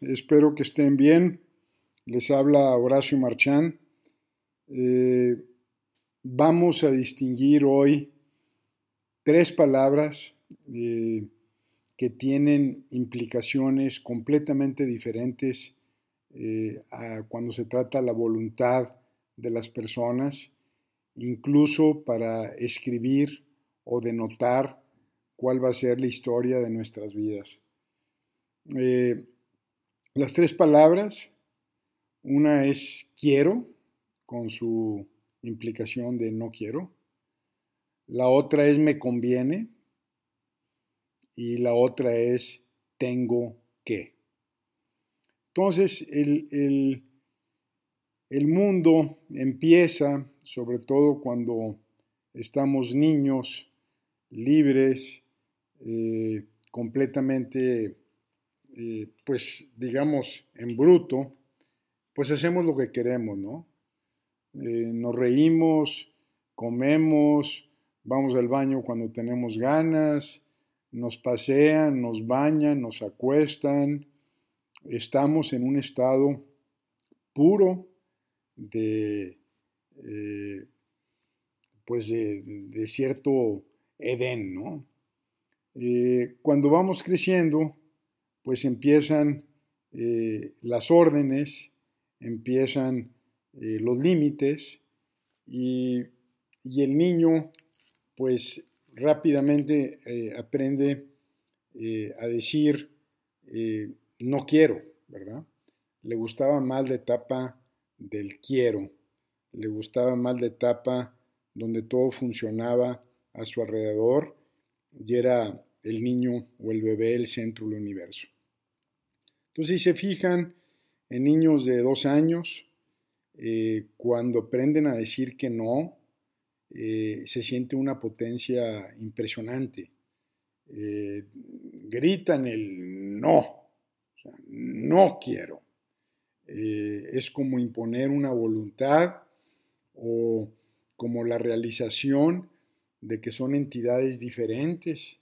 espero que estén bien. Les habla Horacio Marchán. Eh, vamos a distinguir hoy tres palabras eh, que tienen implicaciones completamente diferentes eh, a cuando se trata la voluntad de las personas, incluso para escribir o denotar cuál va a ser la historia de nuestras vidas. Las tres palabras, una es quiero, con su implicación de no quiero. La otra es me conviene. Y la otra es tengo que. Entonces, el, el, mundo empieza, sobre todo cuando estamos niños, libres, eh, completamente eh, pues digamos, en bruto, pues hacemos lo que queremos, ¿no? Eh, nos reímos, comemos, vamos al baño cuando tenemos ganas, nos pasean, nos bañan, nos acuestan, estamos en un estado puro de, eh, pues de, cierto Edén, ¿no? cuando vamos creciendo, pues empiezan eh, las órdenes, empiezan eh, los límites y, el niño pues rápidamente eh, aprende a decir no quiero, ¿verdad? Le gustaba más la etapa del quiero, le gustaba más la etapa donde todo funcionaba a su alrededor y era el niño o el bebé el centro del universo. Entonces, si se fijan en niños de dos años, eh, cuando aprenden a decir que no, eh, se siente una potencia impresionante. Eh, gritan el no, o sea, no quiero. es como imponer una voluntad o como la realización de que son entidades diferentes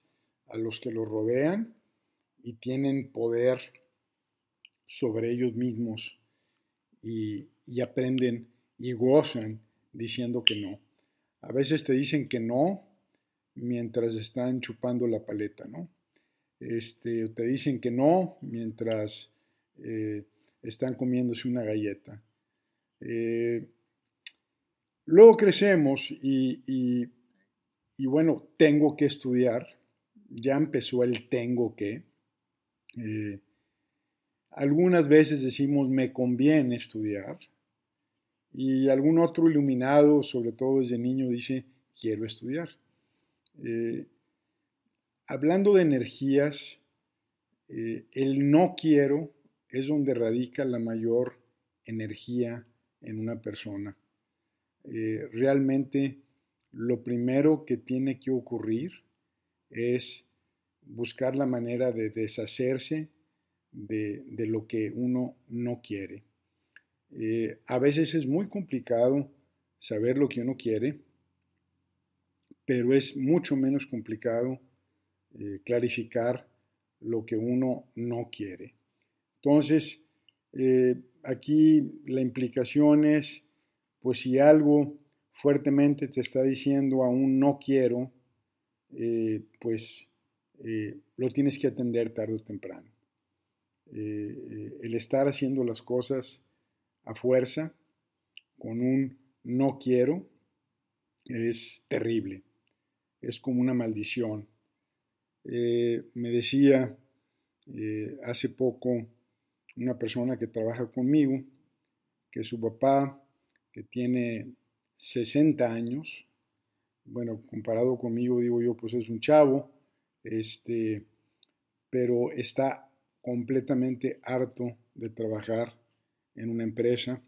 a los que los rodean y tienen poder sobre ellos mismos y, aprenden y gozan diciendo que no. A veces te dicen que no mientras están chupando la paleta, ¿no? Este, te dicen que no mientras eh, están comiéndose una galleta. Eh, luego crecemos y, y, bueno, tengo que estudiar. Ya empezó el tengo que. Eh, algunas veces decimos me conviene estudiar y algún otro iluminado, sobre todo desde niño, dice quiero estudiar. Eh, hablando de energías, eh, el no quiero es donde radica la mayor energía en una persona. Realmente lo primero que tiene que ocurrir es buscar la manera de deshacerse de, lo que uno no quiere. Eh, a veces es muy complicado saber lo que uno quiere, pero es mucho menos complicado eh, clarificar lo que uno no quiere. Entonces, eh, aquí la implicación es, pues si algo fuertemente te está diciendo aún no quiero, pues lo tienes que atender tarde o temprano. Eh, el estar haciendo las cosas a fuerza, con un no quiero, es terrible, es como una maldición. Eh, me decía eh, hace poco una persona que trabaja conmigo que su papá, que tiene 60 años, bueno, comparado conmigo, digo yo, pues es un chavo, este, pero está completamente harto de trabajar en una empresa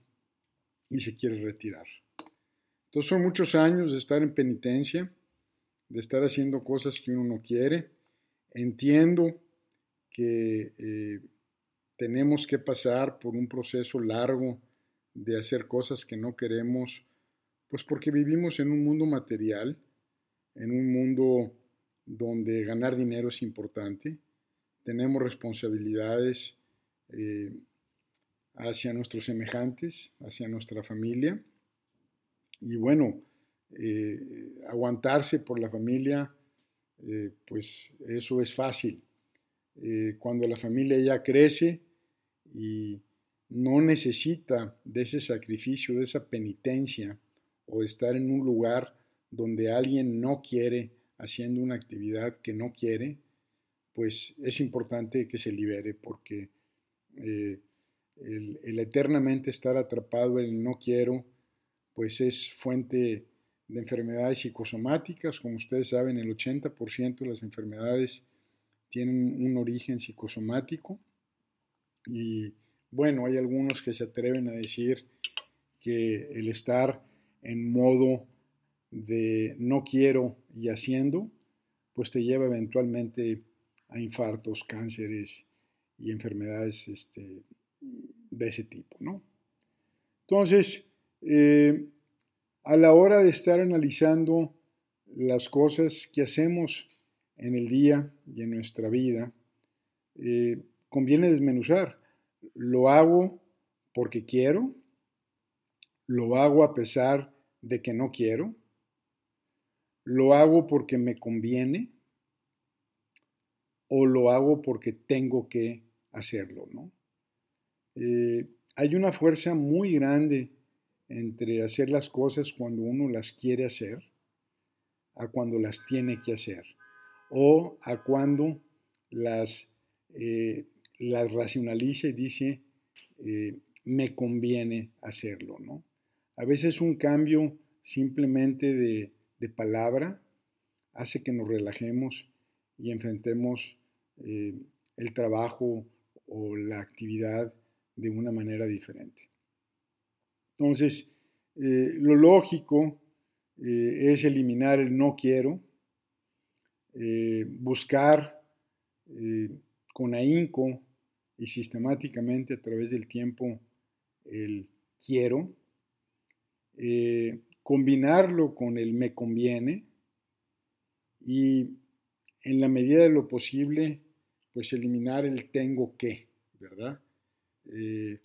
y se quiere retirar. Entonces son muchos años de estar en penitencia, de estar haciendo cosas que uno no quiere. Entiendo que eh, tenemos que pasar por un proceso largo de hacer cosas que no queremos, pues porque vivimos en un mundo material, en un mundo donde ganar dinero es importante, tenemos responsabilidades eh, hacia nuestros semejantes, hacia nuestra familia. Y bueno, eh, aguantarse por la familia, eh, pues eso es fácil. cuando la familia ya crece y no necesita de ese sacrificio, de esa penitencia o estar en un lugar donde alguien no quiere, haciendo una actividad que no quiere, pues es importante que se libere porque eh, el, eternamente estar atrapado en el no quiero, pues es fuente de enfermedades psicosomáticas. Como ustedes saben, el 80% de las enfermedades tienen un origen psicosomático. Y bueno, hay algunos que se atreven a decir que el estar en modo de no quiero y haciendo, pues te lleva eventualmente a infartos, cánceres y enfermedades este, de ese tipo, ¿no? Entonces, eh, a la hora de estar analizando las cosas que hacemos en el día y en nuestra vida, eh, conviene desmenuzar. Lo hago porque quiero, lo hago a pesar de que no quiero, lo hago porque me conviene o lo hago porque tengo que hacerlo, ¿no? Eh, hay una fuerza muy grande entre hacer las cosas cuando uno las quiere hacer a cuando las tiene que hacer o a cuando las, eh, las racionaliza y dice eh, me conviene hacerlo, ¿no? A veces un cambio simplemente de, palabra hace que nos relajemos y enfrentemos el trabajo o la actividad de una manera diferente. Entonces, eh, lo lógico eh, es eliminar el no quiero, eh, buscar con ahínco y sistemáticamente a través del tiempo el quiero, combinarlo con el me conviene y en la medida de lo posible pues eliminar el tengo que, ¿verdad? Eh,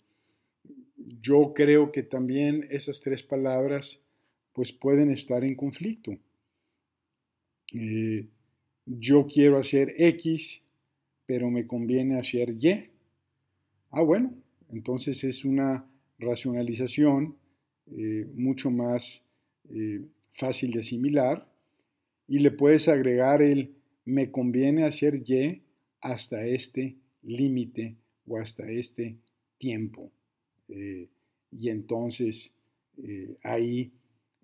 yo creo que también esas tres palabras pues pueden estar en conflicto. Eh, yo quiero hacer X, pero me conviene hacer Y. Ah, bueno, entonces es una racionalización eh, mucho más fácil de asimilar y le puedes agregar el me conviene hacer Y hasta este límite o hasta este tiempo. Eh, y entonces eh, ahí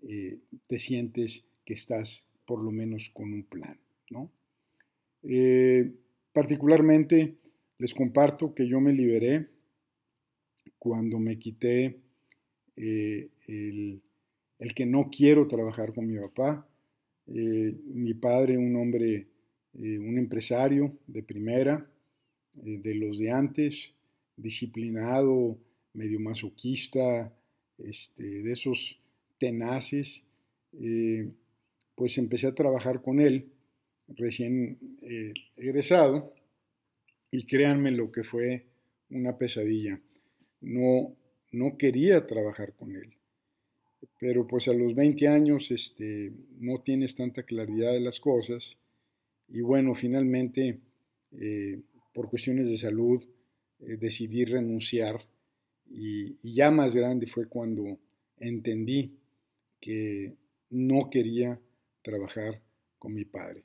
eh, te sientes que estás por lo menos con un plan. ¿no? particularmente les comparto que yo me liberé cuando me quité el, el, que no quiero trabajar con mi papá. mi padre, un hombre eh, un empresario de primera, eh, de los de antes, disciplinado, medio masoquista, este, de esos tenaces, eh, pues empecé a trabajar con él, recién egresado, y créanme lo que fue una pesadilla. No, no quería trabajar con él. Pero pues a los 20 años este, no tienes tanta claridad de las cosas y bueno, finalmente, eh, por cuestiones de salud, eh, decidí renunciar y, ya más grande fue cuando entendí que no quería trabajar con mi padre.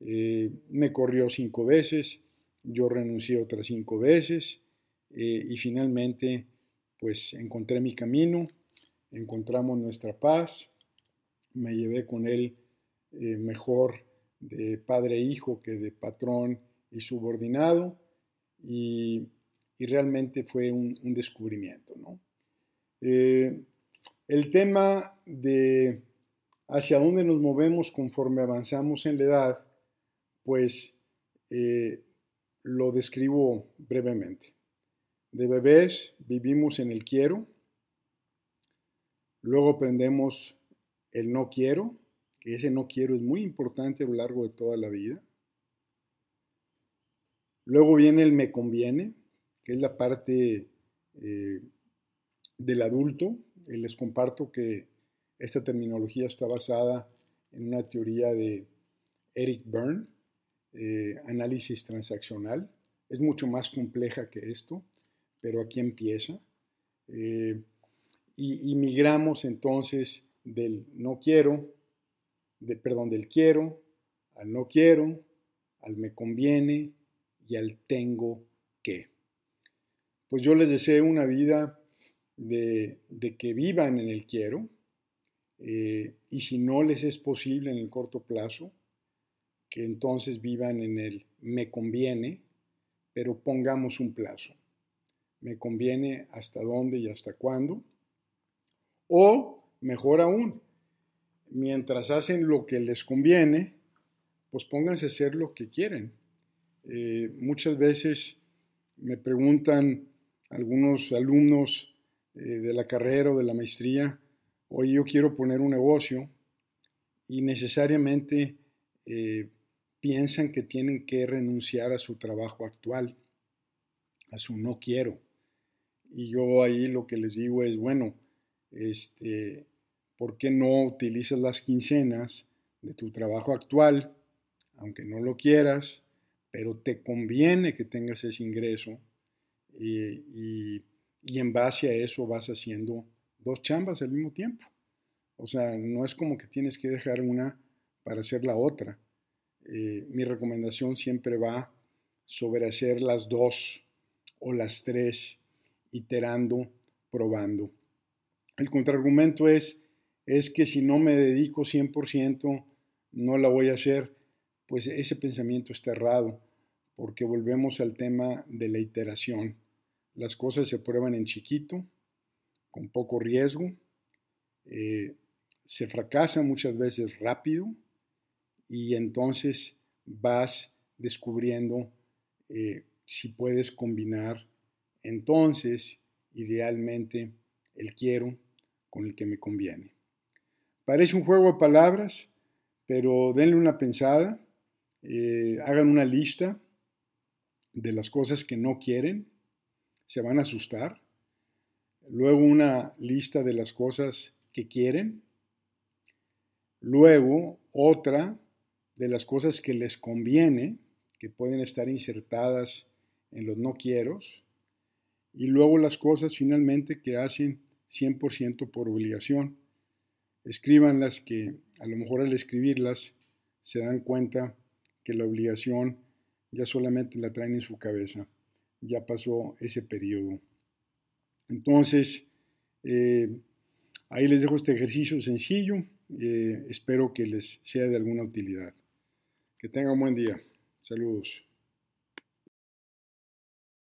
Eh, me corrió cinco veces, yo renuncié otras cinco veces y finalmente pues encontré mi camino, encontramos nuestra paz, me llevé con él mejor de padre e hijo que de patrón y subordinado, y, realmente fue un, descubrimiento. Eh, el tema de hacia dónde nos movemos conforme avanzamos en la edad, pues eh, lo describo brevemente. De bebés vivimos en el quiero, luego aprendemos el no quiero, ese no quiero es muy importante a lo largo de toda la vida. Luego viene el me conviene, que es la parte eh, del adulto. Les comparto que esta terminología está basada en una teoría de Eric Byrne, eh, análisis transaccional. Es mucho más compleja que esto, pero aquí empieza. Eh, y, migramos entonces del no quiero, de, perdón, del quiero al no quiero, al me conviene y al tengo que. Pues yo les deseo una vida de, que vivan en el quiero eh, y si no les es posible en el corto plazo, que entonces vivan en el me conviene, pero pongamos un plazo. Me conviene hasta dónde y hasta cuándo. O, mejor aún, mientras hacen lo que les conviene, pues pónganse a hacer lo que quieren. Eh, muchas veces me preguntan algunos alumnos eh, de la carrera o de la maestría, oye, yo quiero poner un negocio y necesariamente eh, piensan que tienen que renunciar a su trabajo actual, a su no quiero. Y yo ahí lo que les digo es, bueno, este, ¿por qué no utilizas las quincenas de tu trabajo actual, aunque no lo quieras, pero te conviene que tengas ese ingreso y, y en base a eso vas haciendo dos chambas al mismo tiempo? O sea, no es como que tienes que dejar una para hacer la otra. Eh, mi recomendación siempre va sobre hacer las dos o las tres, iterando, probando. El contraargumento es, es que si no me dedico 100%, no la voy a hacer, pues ese pensamiento está errado, porque volvemos al tema de la iteración. Las cosas se prueban en chiquito, con poco riesgo, eh, se fracasa muchas veces rápido, y entonces vas descubriendo eh, si puedes combinar entonces idealmente el quiero con el que me conviene. Parece un juego de palabras, pero denle una pensada, eh, hagan una lista de las cosas que no quieren, se van a asustar, luego una lista de las cosas que quieren, luego otra de las cosas que les conviene, que pueden estar insertadas en los no quiero, y luego las cosas finalmente que hacen 100% por obligación. Escríbanlas que a lo mejor al escribirlas se dan cuenta que la obligación ya solamente la traen en su cabeza, ya pasó ese periodo. Entonces, eh, ahí les dejo este ejercicio sencillo, eh, espero que les sea de alguna utilidad. Que tenga un buen día. Saludos.